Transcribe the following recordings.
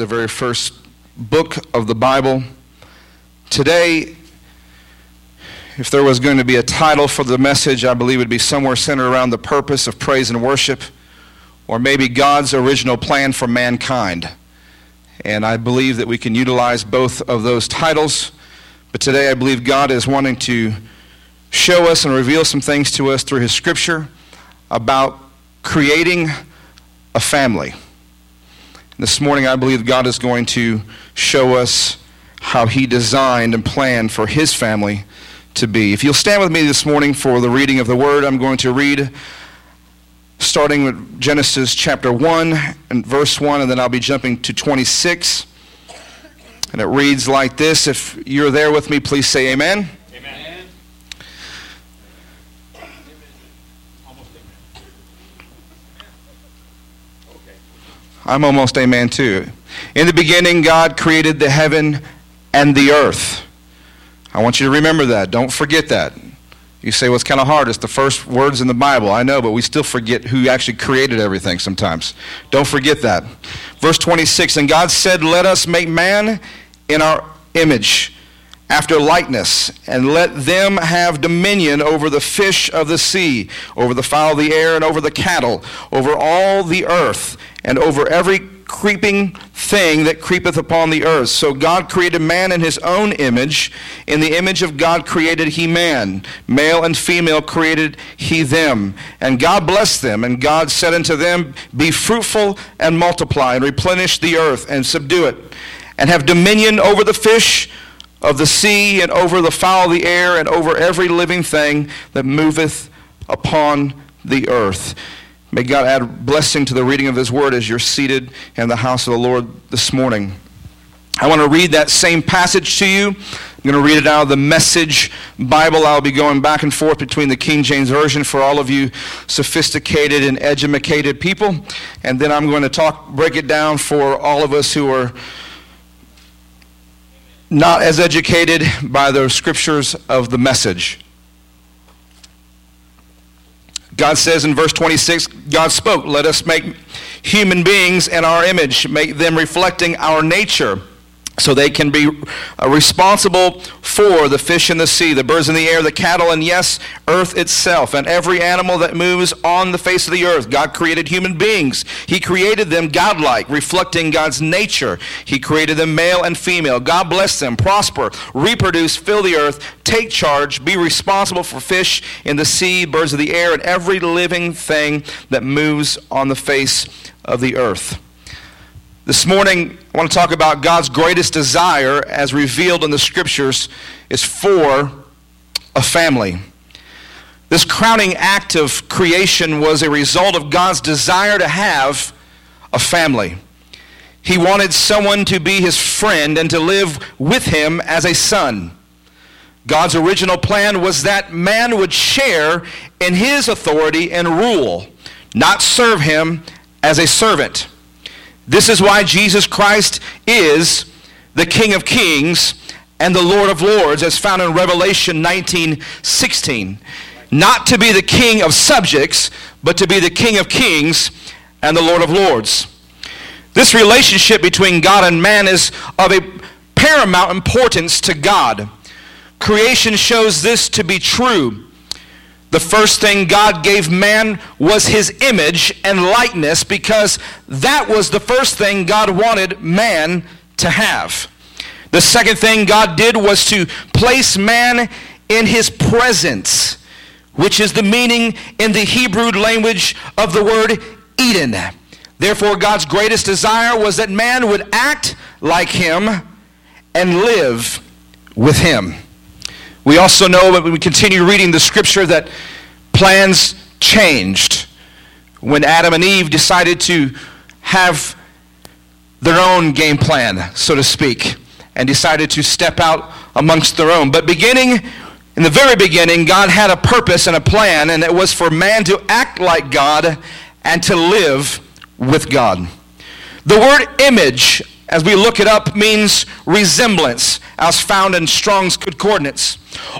the very first book of the Bible. Today, if there was going to be a title for the message, I believe it would be somewhere centered around the purpose of praise and worship, or maybe God's original plan for mankind. And I believe that we can utilize both of those titles. But today, I believe God is wanting to show us and reveal some things to us through His Scripture about creating a family. This morning, I believe God is going to show us how He designed and planned for His family to be. If you'll stand with me this morning for the reading of the Word, I'm going to read starting with Genesis chapter 1 and verse 1, and then I'll be jumping to 26. And it reads like this. If you're there with me, please say amen. I'm almost amen too. In the beginning, God created the heaven and the earth. I want you to remember that. Don't forget that. You say, well, it's kind of hard. It's the first words in the Bible. I know, but we still forget who actually created everything sometimes. Don't forget that. Verse 26 And God said, Let us make man in our image, after likeness, and let them have dominion over the fish of the sea, over the fowl of the air, and over the cattle, over all the earth, and over every creeping thing that creepeth upon the earth. So God created man in his own image. In the image of God created he man. Male and female created he them. And God blessed them. And God said unto them, Be fruitful and multiply, and replenish the earth, and subdue it, and have dominion over the fish of the sea, and over the fowl of the air, and over every living thing that moveth upon the earth. May God add blessing to the reading of His Word as you're seated in the house of the Lord this morning. I want to read that same passage to you. I'm going to read it out of the Message Bible. I'll be going back and forth between the King James Version for all of you sophisticated and educated people. And then I'm going to talk, break it down for all of us who are not as educated by the scriptures of the message. God says in verse 26, God spoke, let us make human beings in our image, make them reflecting our nature so they can be uh, responsible for the fish in the sea, the birds in the air, the cattle, and yes, earth itself, and every animal that moves on the face of the earth. God created human beings. He created them godlike, reflecting God's nature. He created them male and female. God bless them, prosper, reproduce, fill the earth, take charge, be responsible for fish in the sea, birds of the air, and every living thing that moves on the face of the earth. This morning, I want to talk about God's greatest desire, as revealed in the scriptures, is for a family. This crowning act of creation was a result of God's desire to have a family. He wanted someone to be his friend and to live with him as a son. God's original plan was that man would share in his authority and rule, not serve him as a servant. This is why Jesus Christ is the King of Kings and the Lord of Lords, as found in Revelation 19 16. Not to be the King of subjects, but to be the King of Kings and the Lord of Lords. This relationship between God and man is of a paramount importance to God. Creation shows this to be true. The first thing God gave man was his image and likeness because that was the first thing God wanted man to have. The second thing God did was to place man in his presence, which is the meaning in the Hebrew language of the word Eden. Therefore, God's greatest desire was that man would act like him and live with him. We also know when we continue reading the scripture that plans changed when Adam and Eve decided to have their own game plan, so to speak, and decided to step out amongst their own. But beginning in the very beginning, God had a purpose and a plan, and it was for man to act like God and to live with God. The word image as we look it up, means resemblance, as found in Strong's Concordance.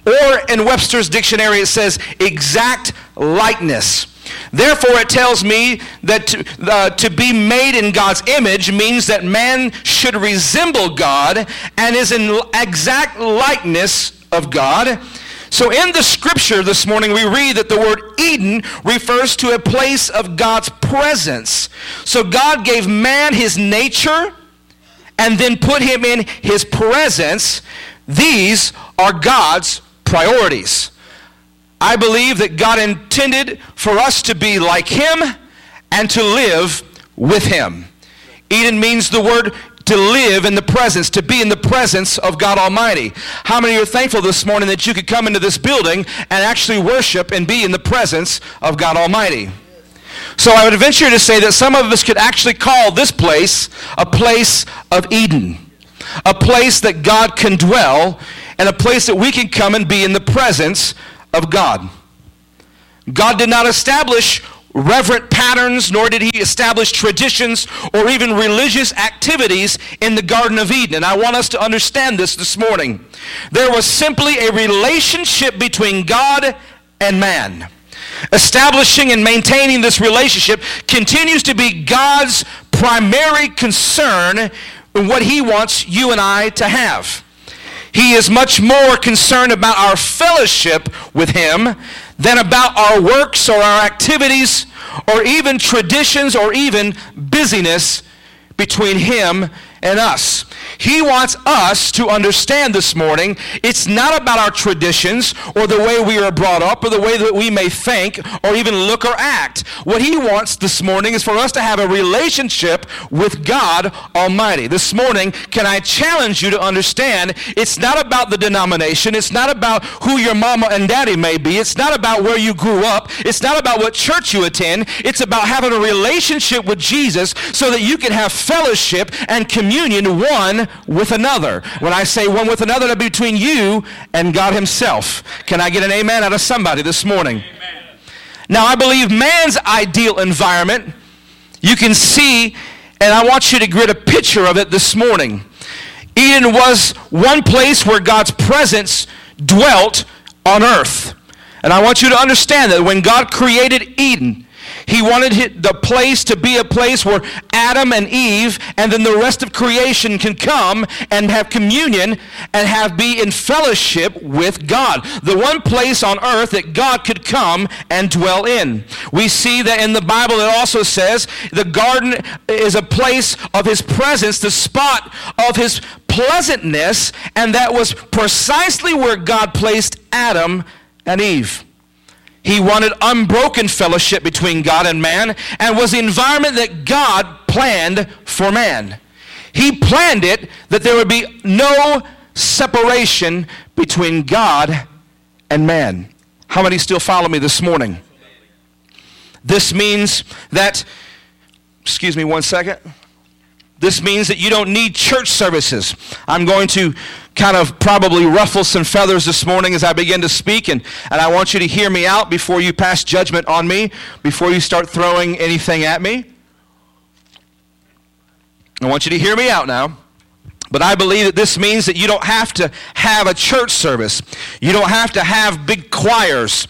Or in Webster's dictionary, it says exact likeness. Therefore, it tells me that to, uh, to, be made in God's image means that man should resemble God and is in exact likeness of God. So, in the scripture this morning, we read that the word Eden refers to a place of God's presence. So, God gave man his nature and then put him in his presence. These are God's priorities. I believe that God intended for us to be like Him and to live with Him. Eden means the word to live in the presence, to be in the presence of God Almighty. How many are thankful this morning that you could come into this building and actually worship and be in the presence of God Almighty? So I would venture to say that some of us could actually call this place a place of Eden, a place that God can dwell, and a place that we can come and be in the presence of God. God did not establish reverent patterns, nor did he establish traditions or even religious activities in the Garden of Eden. And I want us to understand this this morning. There was simply a relationship between God and man. Establishing and maintaining this relationship continues to be God's primary concern in what he wants you and I to have. He is much more concerned about our fellowship with Him than about our works or our activities or even traditions or even busyness between Him and us. He wants us to understand this morning it's not about our traditions or the way we are brought up or the way that we may think or even look or act. What he wants this morning is for us to have a relationship with God Almighty. This morning, can I challenge you to understand it's not about the denomination, it's not about who your mama and daddy may be, it's not about where you grew up, it's not about what church you attend, it's about having a relationship with Jesus so that you can have fellowship and communion one with another. When I say one with another, that between you and God Himself. Can I get an amen out of somebody this morning? Amen. Now, I believe man's ideal environment, you can see, and I want you to get a picture of it this morning. Eden was one place where God's presence dwelt on earth. And I want you to understand that when God created Eden, he wanted the place to be a place where Adam and Eve and then the rest of creation can come and have communion and have be in fellowship with God. The one place on earth that God could come and dwell in. We see that in the Bible it also says the garden is a place of his presence, the spot of his pleasantness, and that was precisely where God placed Adam and Eve. He wanted unbroken fellowship between God and man and was the environment that God planned for man. He planned it that there would be no separation between God and man. How many still follow me this morning? This means that, excuse me one second. This means that you don't need church services. I'm going to kind of probably ruffle some feathers this morning as I begin to speak, and, and I want you to hear me out before you pass judgment on me, before you start throwing anything at me. I want you to hear me out now. But I believe that this means that you don't have to have a church service. You don't have to have big choirs.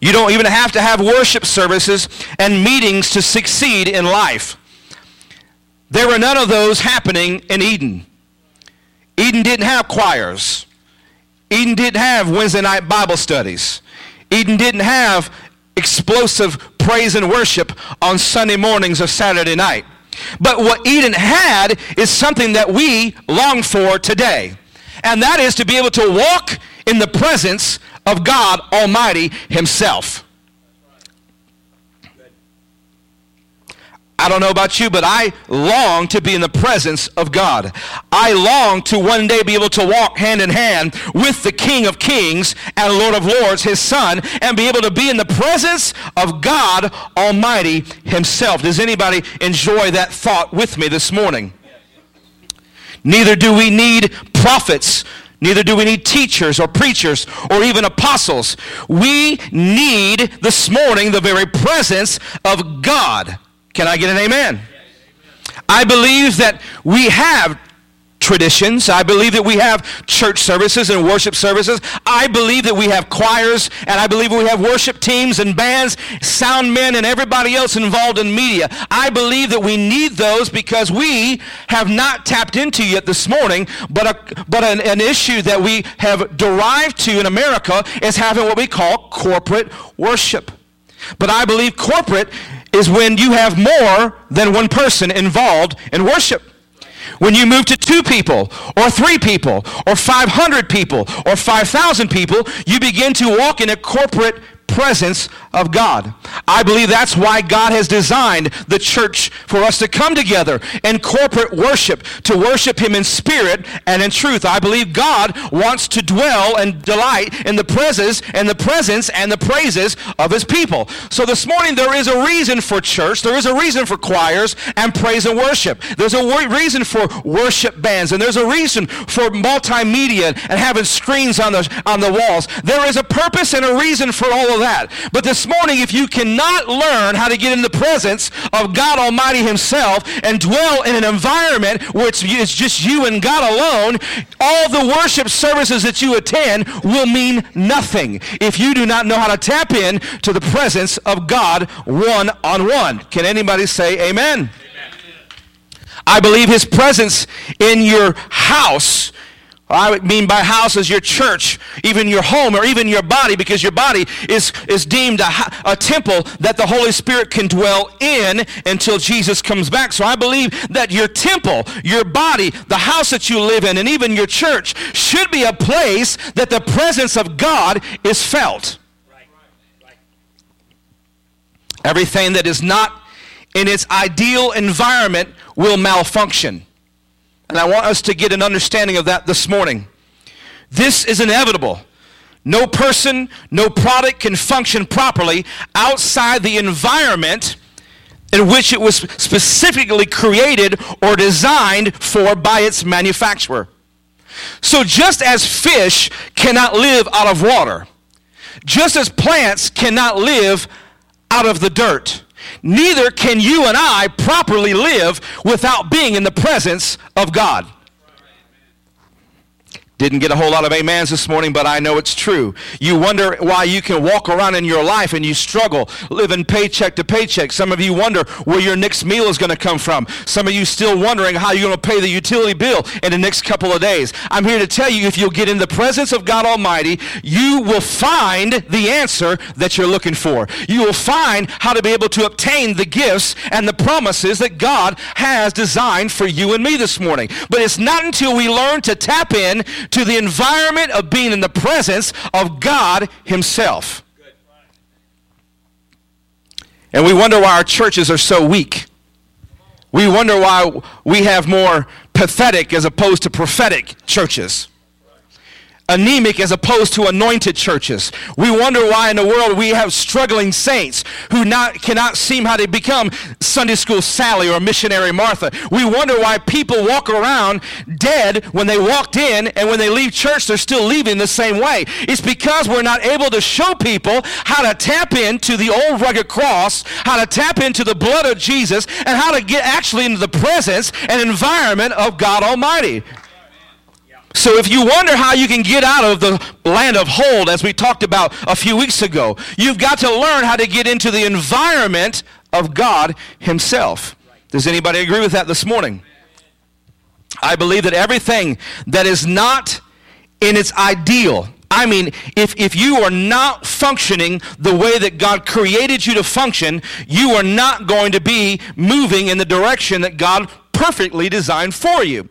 You don't even have to have worship services and meetings to succeed in life. There were none of those happening in Eden. Eden didn't have choirs. Eden didn't have Wednesday night Bible studies. Eden didn't have explosive praise and worship on Sunday mornings or Saturday night. But what Eden had is something that we long for today. And that is to be able to walk in the presence of God Almighty Himself. I don't know about you, but I long to be in the presence of God. I long to one day be able to walk hand in hand with the King of Kings and Lord of Lords, his Son, and be able to be in the presence of God Almighty himself. Does anybody enjoy that thought with me this morning? Neither do we need prophets Neither do we need teachers or preachers or even apostles. We need this morning the very presence of God. Can I get an amen? I believe that we have traditions. I believe that we have church services and worship services. I believe that we have choirs, and I believe we have worship teams and bands, sound men, and everybody else involved in media. I believe that we need those because we have not tapped into yet this morning, but, a, but an, an issue that we have derived to in America is having what we call corporate worship. But I believe corporate is when you have more than one person involved in worship. When you move to two people, or three people, or 500 people, or 5,000 people, you begin to walk in a corporate presence of God. I believe that's why God has designed the church for us to come together in corporate worship, to worship Him in spirit and in truth. I believe God wants to dwell and delight in the presence and the presence and the praises of His people. So this morning there is a reason for church. There is a reason for choirs and praise and worship. There's a reason for worship bands and there's a reason for multimedia and having screens on the on the walls. There is a purpose and a reason for all of that. But this morning, if you cannot learn how to get in the presence of God Almighty Himself and dwell in an environment where it's, it's just you and God alone, all the worship services that you attend will mean nothing if you do not know how to tap in to the presence of God one on one. Can anybody say amen? amen. I believe His presence in your house I mean by house is your church, even your home, or even your body, because your body is, is deemed a, a temple that the Holy Spirit can dwell in until Jesus comes back. So I believe that your temple, your body, the house that you live in, and even your church should be a place that the presence of God is felt. Everything that is not in its ideal environment will malfunction. And I want us to get an understanding of that this morning. This is inevitable. No person, no product can function properly outside the environment in which it was specifically created or designed for by its manufacturer. So, just as fish cannot live out of water, just as plants cannot live out of the dirt, neither can you and I properly live without being in the presence of God. Didn't get a whole lot of amens this morning, but I know it's true. You wonder why you can walk around in your life and you struggle living paycheck to paycheck. Some of you wonder where your next meal is going to come from. Some of you still wondering how you're going to pay the utility bill in the next couple of days. I'm here to tell you if you'll get in the presence of God Almighty, you will find the answer that you're looking for. You will find how to be able to obtain the gifts and the promises that God has designed for you and me this morning. But it's not until we learn to tap in to the environment of being in the presence of God Himself. And we wonder why our churches are so weak. We wonder why we have more pathetic as opposed to prophetic churches anemic as opposed to anointed churches. We wonder why in the world we have struggling saints who not, cannot seem how to become Sunday school Sally or missionary Martha. We wonder why people walk around dead when they walked in and when they leave church they're still leaving the same way. It's because we're not able to show people how to tap into the old rugged cross, how to tap into the blood of Jesus, and how to get actually into the presence and environment of God Almighty. So if you wonder how you can get out of the land of hold, as we talked about a few weeks ago, you've got to learn how to get into the environment of God himself. Does anybody agree with that this morning? I believe that everything that is not in its ideal, I mean, if, if you are not functioning the way that God created you to function, you are not going to be moving in the direction that God perfectly designed for you.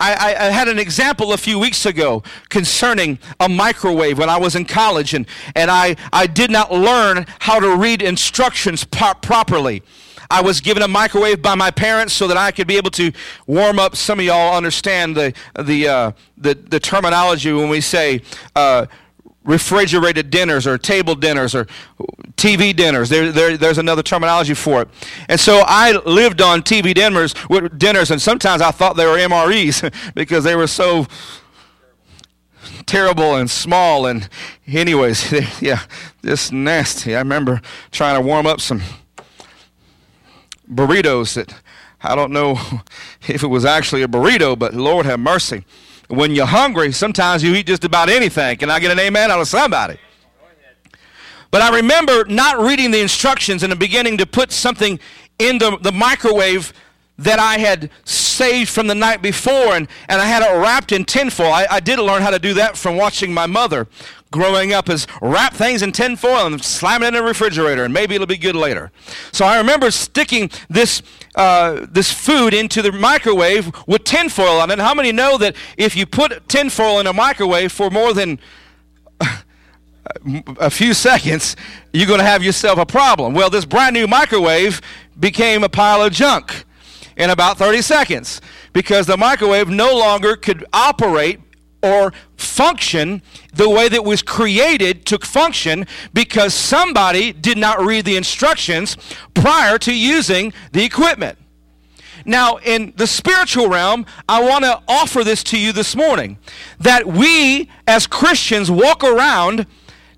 I, I, had an example a few weeks ago concerning a microwave when I was in college, and, and I, I did not learn how to read instructions properly. I was given a microwave by my parents so that I could be able to warm up. Some of y'all understand the, the, uh, the, the terminology when we say uh, refrigerated dinners or table dinners or TV dinners. There, there, there's another terminology for it. And so I lived on TV dinners, with dinners, and sometimes I thought they were MREs because they were so terrible and small. And anyways, they, yeah, just nasty. I remember trying to warm up some burritos that I don't know if it was actually a burrito, but Lord have mercy. When you're hungry, sometimes you eat just about anything. Can I get an amen out of somebody? But I remember not reading the instructions and beginning to put something in the, the microwave that I had saved from the night before, and, and I had it wrapped in tinfoil. I, I did learn how to do that from watching my mother growing up is wrap things in tinfoil and slam it in the refrigerator, and maybe it'll be good later. So I remember sticking this uh, this food into the microwave with tinfoil on it. How many know that if you put tinfoil in a microwave for more than a few seconds, you're going to have yourself a problem? Well, this brand new microwave became a pile of junk in about 30 seconds because the microwave no longer could operate or function the way that was created to function because somebody did not read the instructions prior to using the equipment. Now, in the spiritual realm, I want to offer this to you this morning that we as Christians walk around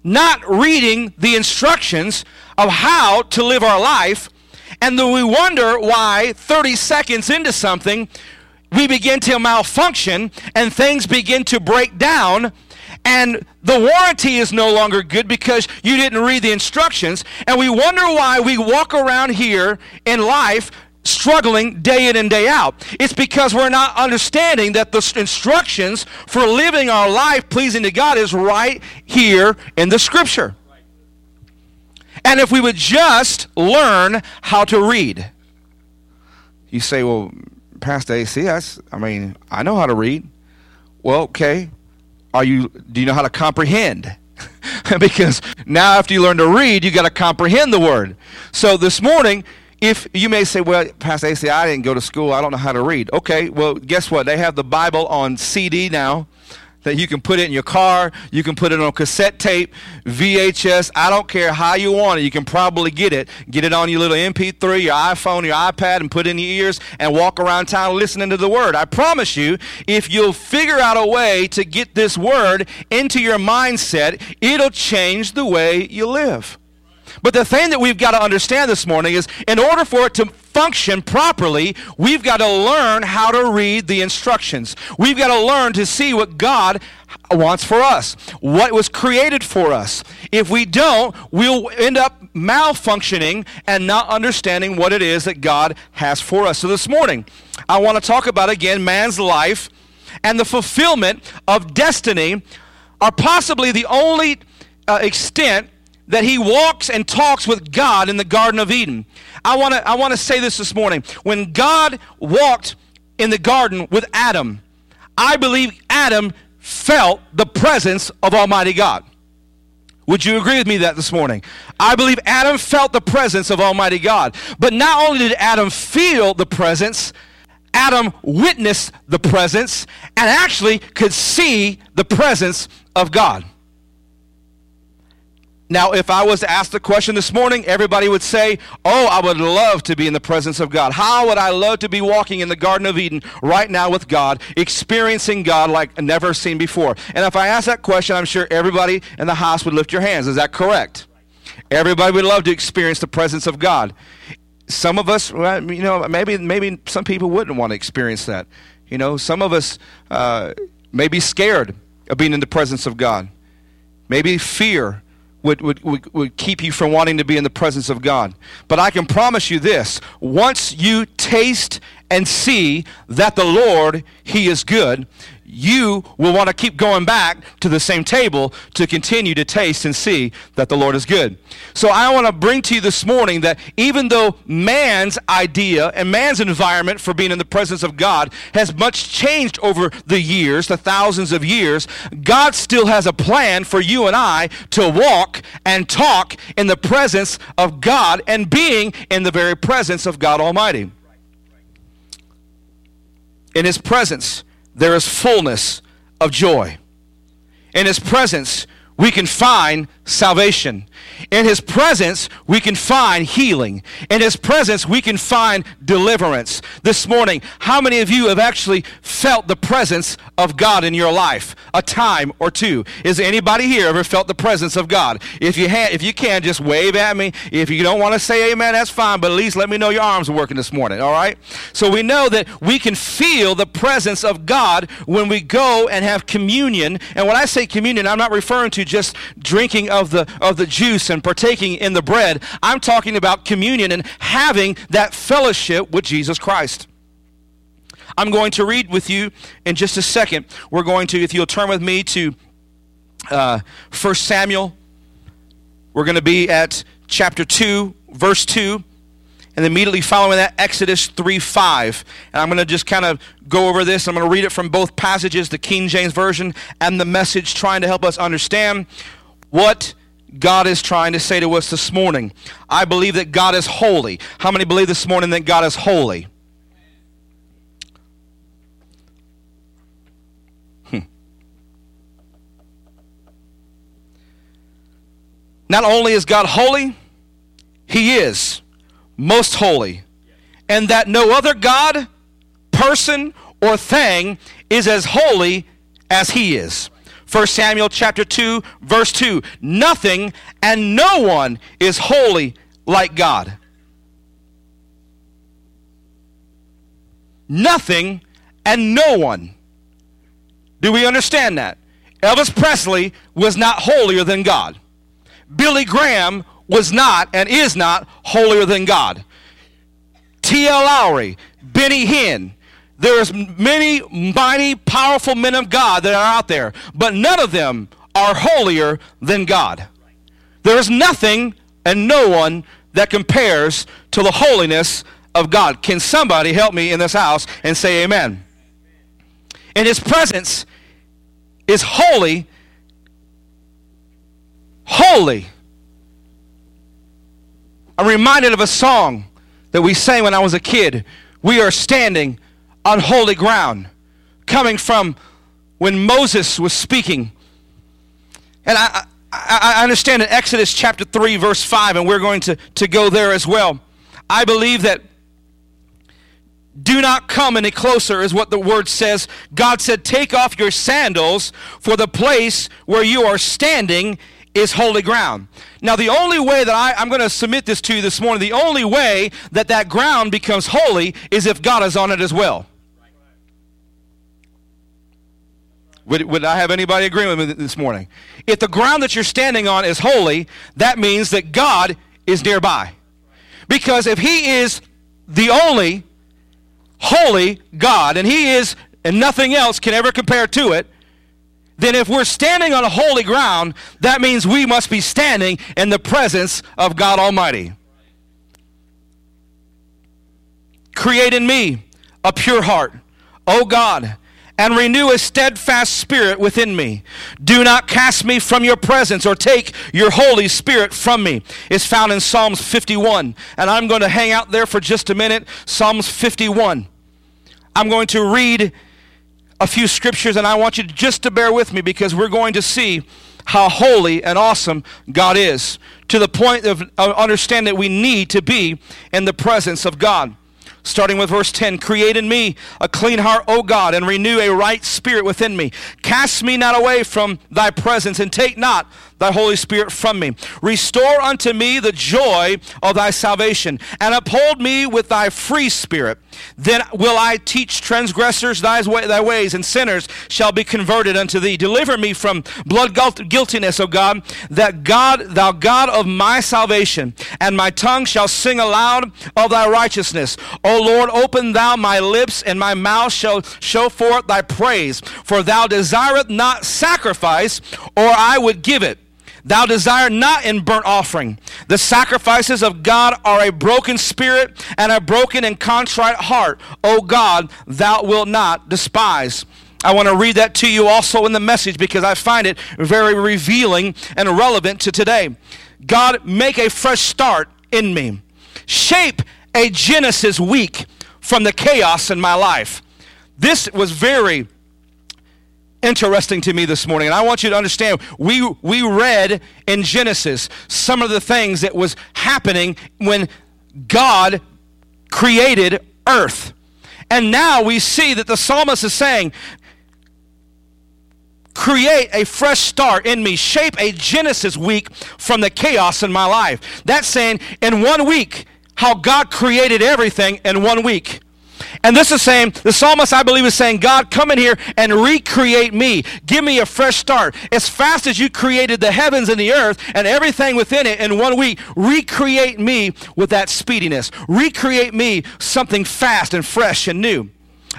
not reading the instructions of how to live our life, and then we wonder why 30 seconds into something, we begin to malfunction and things begin to break down and the warranty is no longer good because you didn't read the instructions and we wonder why we walk around here in life struggling day in and day out. It's because we're not understanding that the instructions for living our life pleasing to god is right here in the scripture. And if we would just learn how to read. You say well Pastor AC, that's, I mean, I know how to read. Well, okay. Are you, do you know how to comprehend? because now after you learn to read, you got to comprehend the word. So this morning, if you may say, well, Pastor AC, I didn't go to school. I don't know how to read. Okay, well, guess what? They have the Bible on CD now that you can put it in your car, you can put it on cassette tape, VHS, I don't care how you want it. You can probably get it. Get it on your little MP3, your iPhone, your iPad, and put it in your ears and walk around town listening to the Word. I promise you, if you'll figure out a way to get this Word into your mindset, it'll change the way you live. But the thing that we've got to understand this morning is in order for it to function properly, we've got to learn how to read the instructions. We've got to learn to see what God wants for us, what was created for us. If we don't, we'll end up malfunctioning and not understanding what it is that God has for us. So this morning, I want to talk about again man's life and the fulfillment of destiny are possibly the only uh, extent that he walks and talks with God in the Garden of Eden. I want to I want to say this this morning. When God walked in the garden with Adam, I believe Adam felt the presence of Almighty God. Would you agree with me that this morning? I believe Adam felt the presence of Almighty God. But not only did Adam feel the presence, Adam witnessed the presence and actually could see the presence of God. Now, if I was to ask the question this morning, everybody would say, Oh, I would love to be in the presence of God. How would I love to be walking in the Garden of Eden right now with God, experiencing God like never seen before? And if I ask that question, I'm sure everybody in the house would lift your hands. Is that correct? Everybody would love to experience the presence of God. Some of us, well, you know, maybe maybe some people wouldn't want to experience that. You know, some of us uh, may be scared of being in the presence of God. Maybe fear would, would, would, would keep you from wanting to be in the presence of God. But I can promise you this once you taste and see that the Lord, He is good, you will want to keep going back to the same table to continue to taste and see that the Lord is good. So I want to bring to you this morning that even though man's idea and man's environment for being in the presence of God has much changed over the years, the thousands of years, God still has a plan for you and I to walk and talk in the presence of God and being in the very presence of God Almighty. In His presence, there is fullness of joy. In His presence, we can find salvation. In his presence, we can find healing. In his presence, we can find deliverance. This morning, how many of you have actually felt the presence of God in your life? A time or two. Is anybody here ever felt the presence of God? If you ha- if you can, just wave at me. If you don't want to say amen, that's fine, but at least let me know your arms are working this morning, all right? So we know that we can feel the presence of God when we go and have communion. And when I say communion, I'm not referring to just drinking of the of the juice and partaking in the bread. I'm talking about communion and having that fellowship with Jesus Christ. I'm going to read with you in just a second. We're going to, if you'll turn with me to uh, 1 Samuel, we're going to be at chapter 2, verse 2 and immediately following that exodus 3 5 and i'm going to just kind of go over this i'm going to read it from both passages the king james version and the message trying to help us understand what God is trying to say to us this morning. I believe that God is holy. How many believe this morning that God is holy? Hmm. Not only is God holy, He is most holy. And that no other God, person, or thing is as holy as He is. 1 Samuel chapter 2 verse 2 nothing and no one is holy like God. Nothing and no one. Do we understand that? Elvis Presley was not holier than God. Billy Graham was not and is not holier than God. T.L. Lowery Benny Hinn there's many mighty, powerful men of God that are out there, but none of them are holier than God. There is nothing and no one that compares to the holiness of God. Can somebody help me in this house and say amen? And his presence is holy, holy. I'm reminded of a song that we sang when I was a kid. We are standing on holy ground, coming from when Moses was speaking. And I, I, I, understand in Exodus chapter 3, verse 5, and we're going to, to go there as well. I believe that do not come any closer, is what the word says. God said, Take off your sandals, for the place where you are standing is holy ground. Now, the only way that I, I'm going to submit this to you this morning, the only way that that ground becomes holy is if God is on it as well. Would, would I have anybody agree with me this morning? If the ground that you're standing on is holy, that means that God is nearby. Because if He is the only holy God, and He is, and nothing else can ever compare to it, then if we're standing on a holy ground, that means we must be standing in the presence of God Almighty. Create in me a pure heart, O God and renew a steadfast spirit within me. Do not cast me from your presence or take your Holy Spirit from me. It's found in Psalms 51. And I'm going to hang out there for just a minute. Psalms 51. I'm going to read a few scriptures and I want you just to bear with me because we're going to see how holy and awesome God is to the point of understanding that we need to be in the presence of God starting with verse 10 Create in me a clean heart, O God, and renew a right spirit within me. Cast me not away from thy presence, and take not thy Holy Spirit from me. Restore unto me the joy of thy salvation, and uphold me with thy free spirit. Then will I teach transgressors thy, thy ways, and sinners shall be converted unto thee. Deliver me from blood guiltiness, O God, that God, thou God of my salvation, and my tongue shall sing aloud of thy righteousness. O Lord, open thou my lips, and my mouth shall show forth thy praise. For thou desireth not sacrifice, or I would give it. Thou desire not in burnt offering. The sacrifices of God are a broken spirit and a broken and contrite heart. O God, thou wilt not despise. I want to read that to you also in the message because I find it very revealing and relevant to today. God, make a fresh start in me. Shape a Genesis week from the chaos in my life. This was very interesting to me this morning. And I want you to understand we, we read in Genesis some of the things that was happening when God created earth. And now we see that the psalmist is saying, create a fresh start in me, shape a Genesis week from the chaos in my life. That's saying in one week, how God created everything in one week. And this is saying, the psalmist, I believe, is saying, God, come in here and recreate me. Give me a fresh start. As fast as you created the heavens and the earth and everything within it in one week, recreate me with that speediness. Recreate me something fast and fresh and new.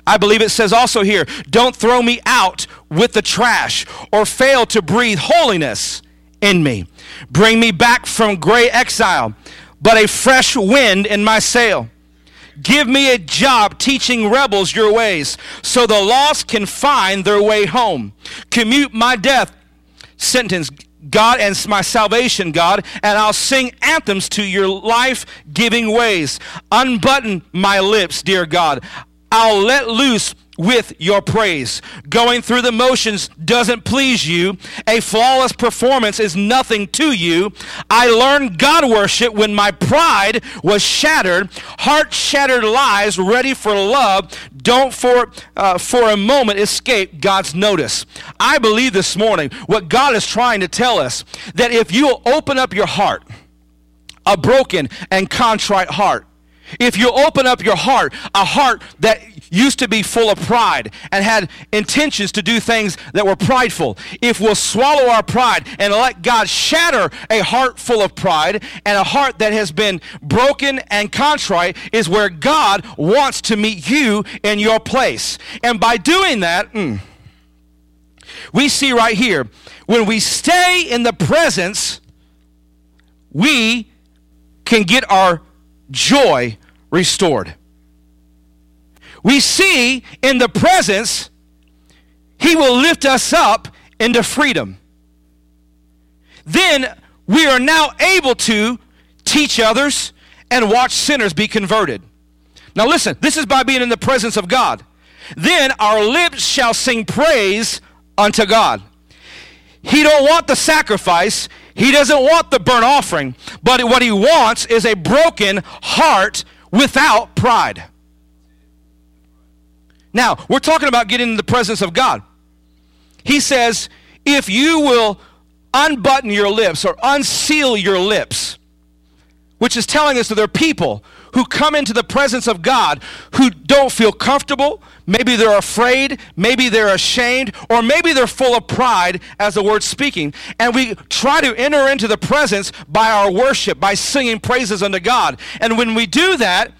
I believe it says also here, don't throw me out with the trash or fail to breathe holiness in me. Bring me back from gray exile, but a fresh wind in my sail. Give me a job teaching rebels your ways so the lost can find their way home. Commute my death sentence, God, and my salvation, God, and I'll sing anthems to your life giving ways. Unbutton my lips, dear God. I'll let loose with your praise. Going through the motions doesn't please you. A flawless performance is nothing to you. I learned God worship when my pride was shattered. Heart shattered lies ready for love don't for, uh, for a moment escape God's notice. I believe this morning what God is trying to tell us that if you open up your heart, a broken and contrite heart, if you open up your heart, a heart that used to be full of pride and had intentions to do things that were prideful, if we'll swallow our pride and let God shatter a heart full of pride and a heart that has been broken and contrite, is where God wants to meet you in your place. And by doing that, mm, we see right here, when we stay in the presence, we can get our joy restored. We see in the presence, He will lift us up into freedom. Then we are now able to teach others and watch sinners be converted. Now listen, this is by being in the presence of God. Then our lips shall sing praise unto God. He don't want the sacrifice. He doesn't want the burnt offering. But what he wants is a broken heart without pride. Now, we're talking about getting in the presence of God. He says, if you will unbutton your lips or unseal your lips, which is telling us that there are people who come into the presence of God who don't feel comfortable. Maybe they're afraid. Maybe they're ashamed. Or maybe they're full of pride, as the word's speaking. And we try to enter into the presence by our worship, by singing praises unto God. And when we do that,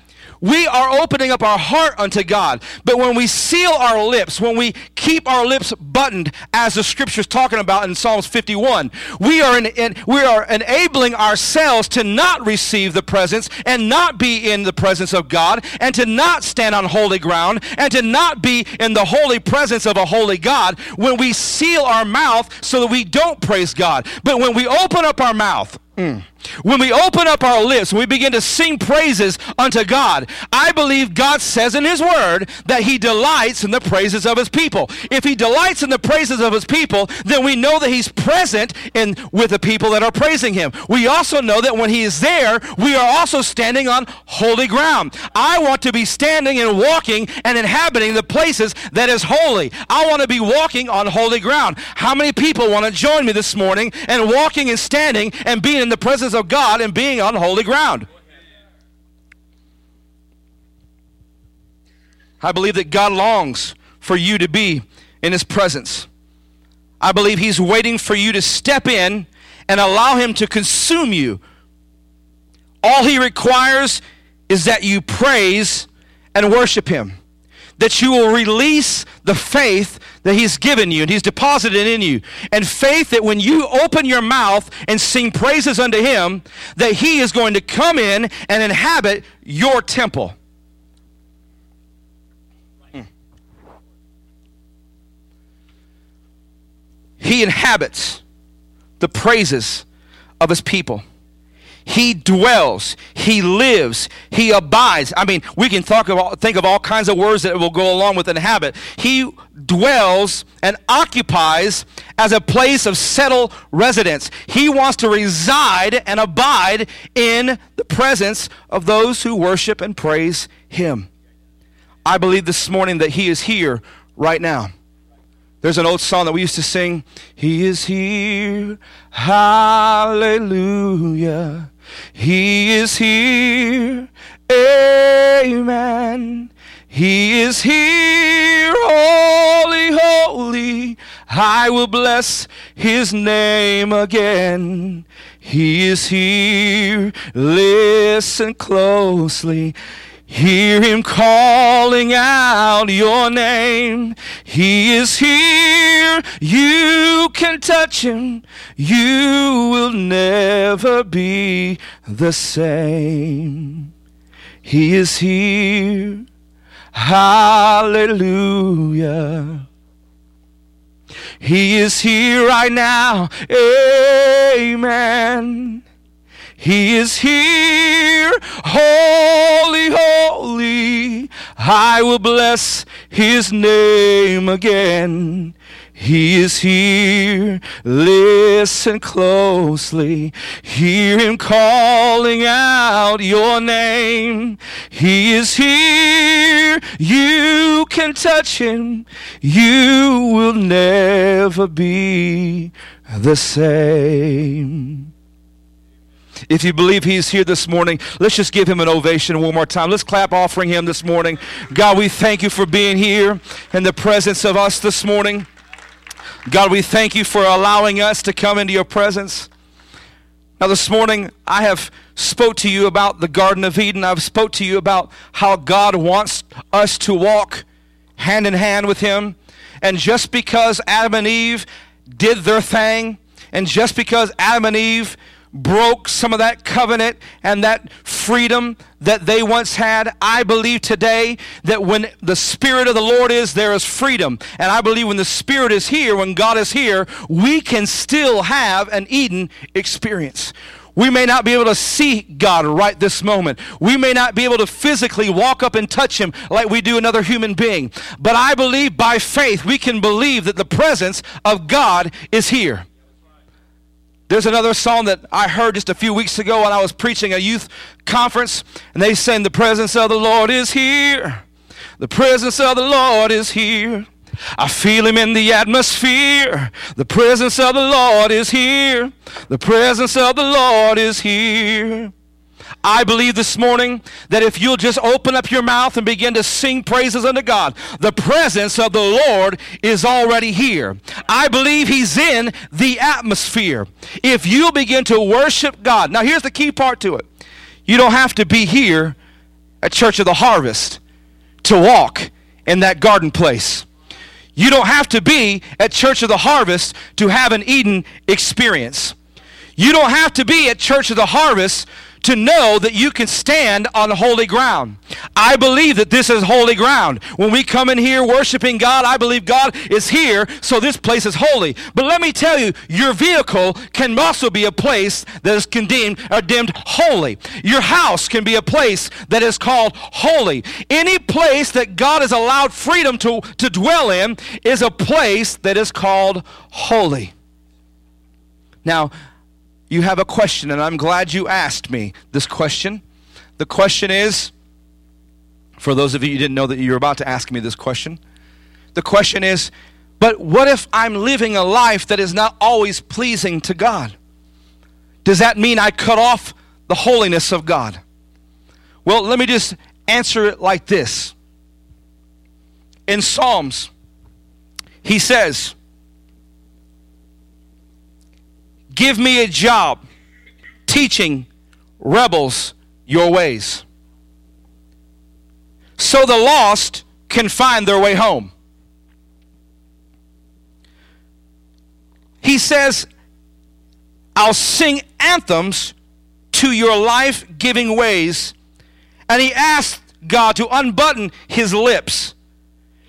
we are opening up our heart unto God. But when we seal our lips, when we keep our lips buttoned, as the scripture's talking about in Psalms 51, we are, in, in, we are enabling ourselves to not receive the presence and not be in the presence of God and to not stand on holy ground and to not be in the holy presence of a holy God when we seal our mouth so that we don't praise God. But when we open up our mouth, Mm. When we open up our lips, we begin to sing praises unto God, I believe God says in His Word that He delights in the praises of His people. If He delights in the praises of His people, then we know that He's present in with the people that are praising Him. We also know that when He is there, we are also standing on holy ground. I want to be standing and walking and inhabiting the places that is holy. I want to be walking on holy ground. How many people want to join me this morning and walking and standing and being in the presence of God and being on holy ground. I believe that God longs for you to be in his presence. I believe he's waiting for you to step in and allow him to consume you. All he requires is that you praise and worship him that you will release the faith that He's given you and He's deposited in you. And faith that when you open your mouth and sing praises unto Him, that He is going to come in and inhabit your temple. Hmm. He inhabits the praises of His people. He dwells, He lives, He abides. I mean, we can talk about, think of all kinds of words that will go along with inhabit. He dwells and occupies as a place of settled residence. He wants to reside and abide in the presence of those who worship and praise Him. I believe this morning that He is here right now. There's an old song that we used to sing. He is here. Hallelujah. He is here. Amen. He is here. Holy, holy. I will bless his name again. He is here. Listen closely. Hear him calling out your name. He is here. You can touch him. You will never be the same. He is here. Hallelujah. He is here right now. Amen. He is here, holy, holy. I will bless his name again. He is here. Listen closely. Hear him calling out your name. He is here. You can touch him. You will never be the same. If you believe he's here this morning, let's just give him an ovation one more time. Let's clap offering him this morning. God, we thank you for being here in the presence of us this morning. God, we thank you for allowing us to come into your presence. Now this morning I have spoke to you about the Garden of Eden. I've spoke to you about how God wants us to walk hand in hand with him. And just because Adam and Eve did their thing, and just because Adam and Eve broke some of that covenant and that freedom that they once had. I believe today that when the Spirit of the Lord is, there is freedom. And I believe when the Spirit is here, when God is here, we can still have an Eden experience. We may not be able to see God right this moment. We may not be able to physically walk up and touch Him like we do another human being. But I believe by faith we can believe that the presence of God is here. There's another song that I heard just a few weeks ago when I was preaching a youth conference, and they sang, The presence of the Lord is here. The presence of the Lord is here. I feel him in the atmosphere. The presence of the Lord is here. The presence of the Lord is here. I believe this morning that if you'll just open up your mouth and begin to sing praises unto God, the presence of the Lord is already here. I believe He's in the atmosphere. If you'll begin to worship God, now here's the key part to it you don't have to be here at Church of the Harvest to walk in that garden place. You don't have to be at Church of the Harvest to have an Eden experience. You don't have to be at Church of the Harvest to know that you can stand on holy ground. I believe that this is holy ground. When we come in here worshiping God, I believe God is here, so this place is holy. But let me tell you, your vehicle can also be a place that is condemned or deemed holy. Your house can be a place that is called holy. Any place that God has allowed freedom to, to dwell in is a place that is called holy. Now, you have a question, and I'm glad you asked me this question. The question is for those of you who didn't know that you're about to ask me this question, the question is, but what if I'm living a life that is not always pleasing to God? Does that mean I cut off the holiness of God? Well, let me just answer it like this. In Psalms, he says, Give me a job teaching rebels your ways. So the lost can find their way home. He says, I'll sing anthems to your life giving ways. And he asked God to unbutton his lips,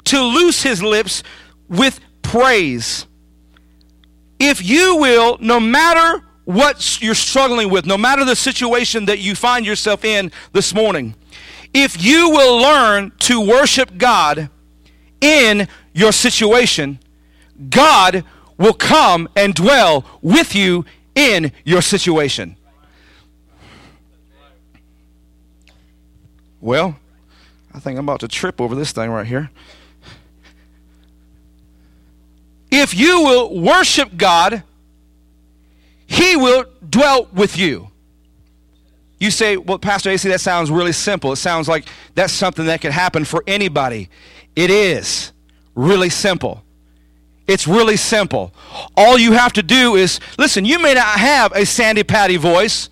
to loose his lips with praise if you will, no matter what you're struggling with, no matter the situation that you find yourself in this morning, if you will learn to worship God in your situation, God will come and dwell with you in your situation. Well, I think I'm about to trip over this thing right here. If you will worship God, He will dwell with you. You say, well, Pastor AC, that sounds really simple. It sounds like that's something that could happen for anybody. It is really simple. It's really simple. All you have to do is listen, you may not have a Sandi Patty voice.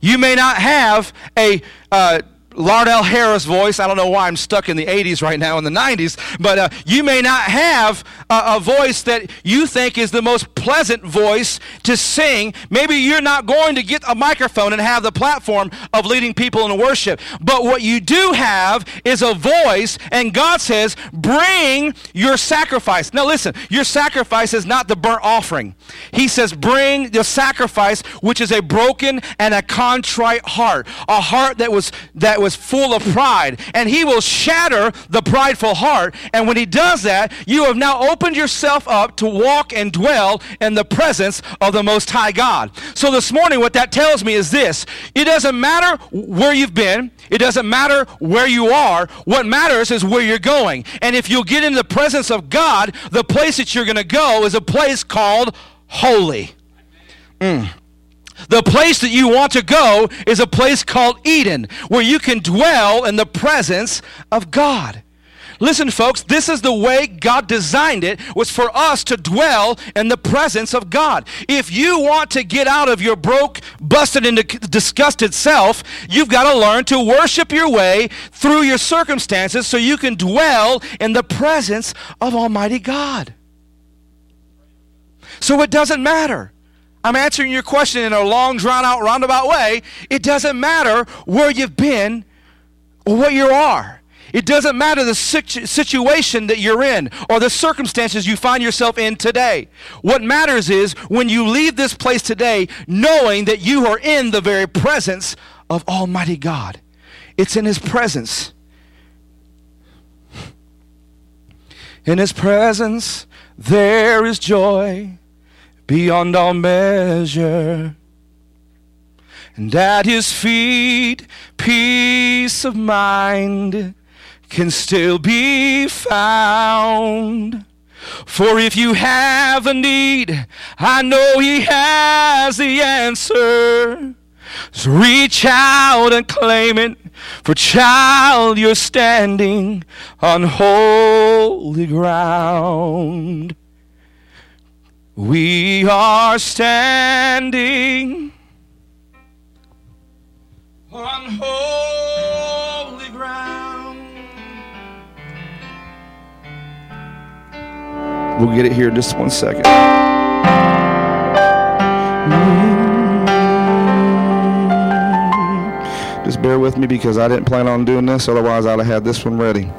You may not have a uh, Larnelle Harris voice. I don't know why I'm stuck in the 80s right now in the 90s, but uh, you may not have a, a, voice that you think is the most pleasant voice to sing. Maybe you're not going to get a microphone and have the platform of leading people in worship. But what you do have is a voice, and God says, bring your sacrifice. Now listen, your sacrifice is not the burnt offering. He says, bring the sacrifice, which is a broken and a contrite heart, a heart that was that was full of pride, and he will shatter the prideful heart. And when he does that, you have now opened yourself up to walk and dwell in the presence of the Most High God. So this morning, what that tells me is this it doesn't matter where you've been, it doesn't matter where you are. What matters is where you're going. And if you'll get in the presence of God, the place that you're going to go is a place called holy. Mm. The place that you want to go is a place called Eden, where you can dwell in the presence of God. Listen, folks, this is the way God designed it, was for us to dwell in the presence of God. If you want to get out of your broke, busted, and disgusted self, you've got to learn to worship your way through your circumstances so you can dwell in the presence of Almighty God. So it doesn't matter I'm answering your question in a long, drawn out, roundabout way. It doesn't matter where you've been or what you are. It doesn't matter the situ- situation that you're in or the circumstances you find yourself in today. What matters is when you leave this place today, knowing that you are in the very presence of Almighty God. It's in His presence. In His presence, there is joy beyond all measure. And at his feet, peace of mind can still be found. For if you have a need, I know he has the answer. So reach out and claim it. For child, you're standing on holy ground. We are standing on holy ground. We'll get it here in just one second. Just bear with me because I didn't plan on doing this, otherwise, I'd have had this one ready.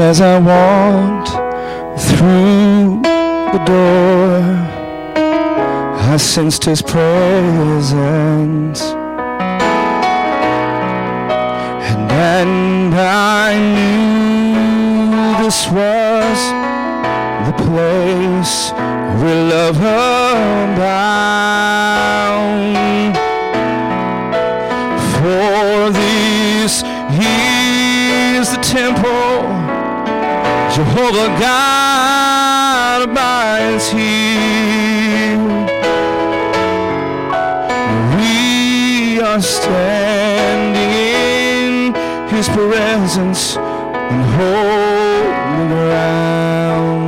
As I walked through the door, I sensed his presence. And, and I knew this was the place where love abound. For this is the temple Jehovah God abides here. We are standing in His presence and holy ground.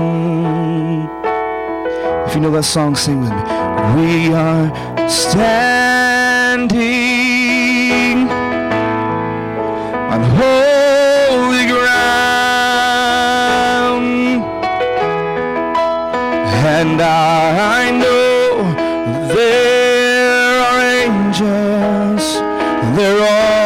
If you know that song, sing with me. We are standing on holy and I know there are angels, they're all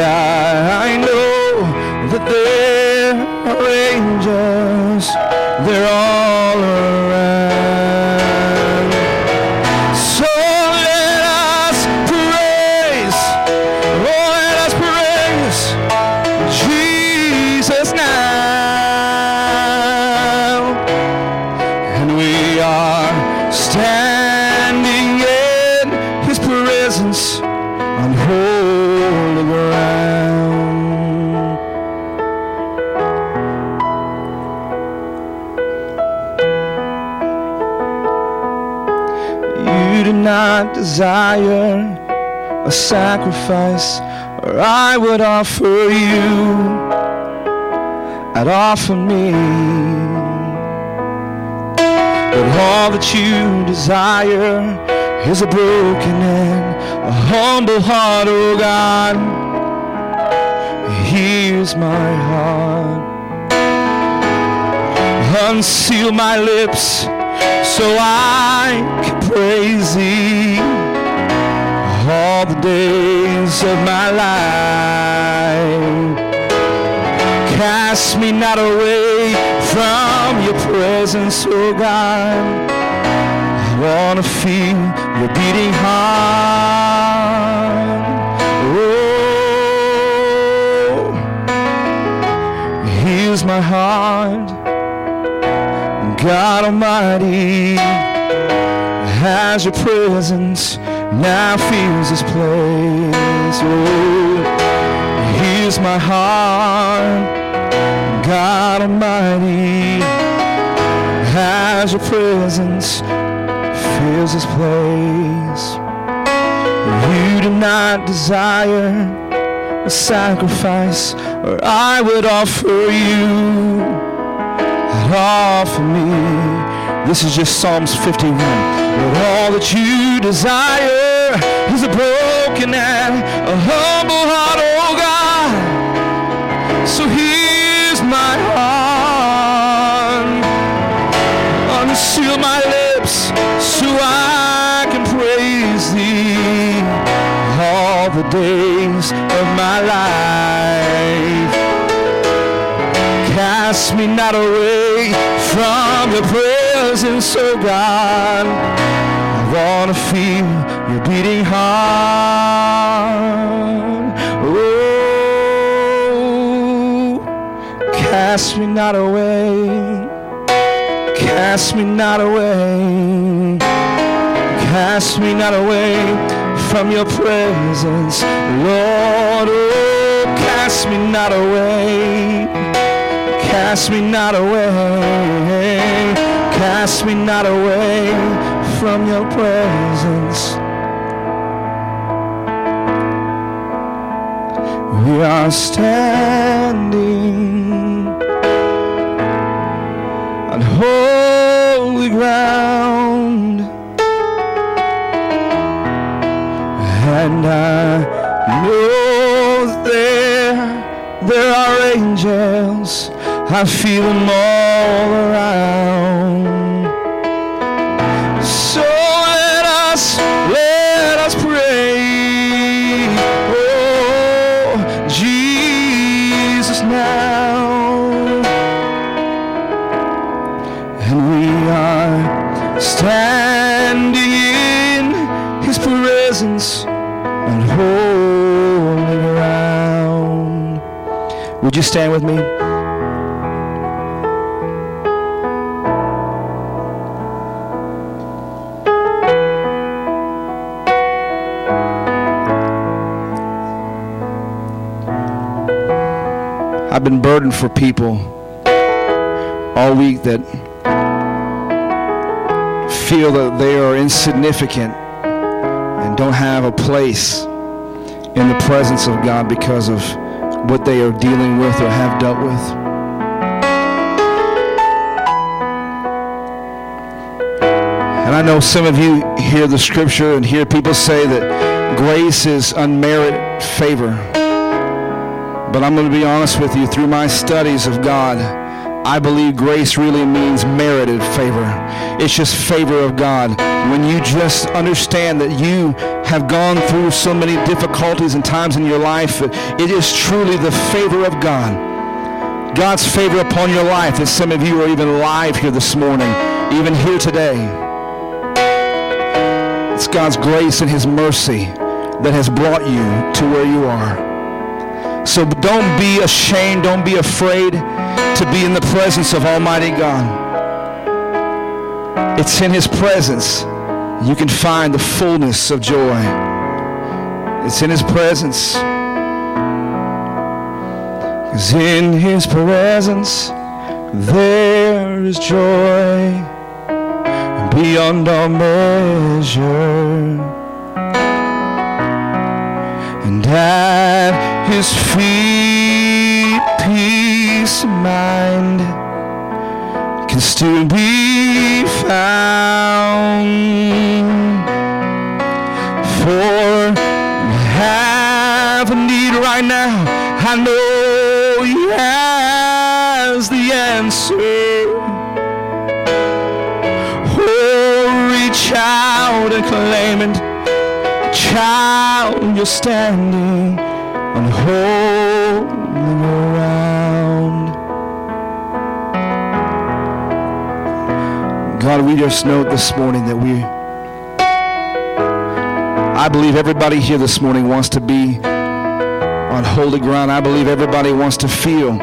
And desire a sacrifice, or I would offer you, I'd offer me. But all that you desire is a broken and a humble heart, oh God. Here's my heart. Unseal my lips so I can praise thee all the days of my life. Cast me not away from your presence, oh God. I want to feel your beating heart. Oh, here's my heart. God Almighty, as your presence now fills this place. Oh, here's my heart. God Almighty, as your presence fills this place. You do not desire a sacrifice, or I would offer you, offer me. This is just Psalms 51. But all that you desire is a broken and a humble heart, oh God. So here's my heart. Unseal my lips so I can praise thee all the days of my life. Cast me not away from your presence, oh God. I want to feel beating heart. Oh, cast me not away. Cast me not away. Cast me not away from your presence, Lord. Oh, cast me not away. Cast me not away. Cast me not away from your presence. We are standing on holy ground. And I know there, there are angels. I feel them all around. You stand with me? I've been burdened for people all week that feel that they are insignificant and don't have a place in the presence of God because of what they are dealing with or have dealt with. And I know some of you hear the scripture and hear people say that grace is unmerited favor. But I'm going to be honest with you, through my studies of God, I believe grace really means merited favor. It's just favor of God. When you just understand that you have gone through so many difficulties and times in your life, it is truly the favor of God. God's favor upon your life that some of you are even alive here this morning, even here today. It's God's grace and his mercy that has brought you to where you are. So don't be ashamed, don't be afraid to be in the presence of Almighty God. It's in His presence you can find the fullness of joy. It's in His presence. Because in His presence there is joy beyond all measure. And at His feet peace of mind can still be found. For you have a need right now. I know He has the answer. Oh, reach out and claim it. Child, you're standing on holding God, we just know this morning that we, I believe everybody here this morning wants to be on holy ground. I believe everybody wants to feel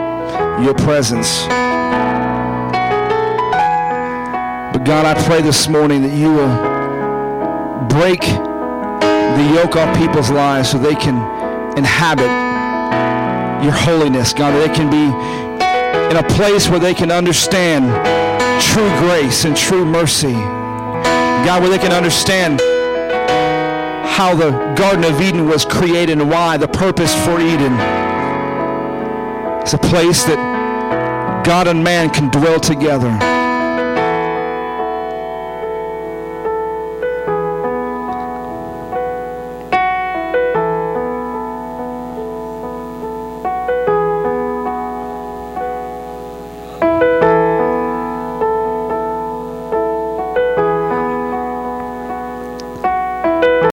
your presence. But God, I pray this morning that you will break the yoke off people's lives so they can inhabit your holiness, God, that they can be in a place where they can understand true grace and true mercy. God, where they can understand how the Garden of Eden was created and why, the purpose for Eden. It's a place that God and man can dwell together.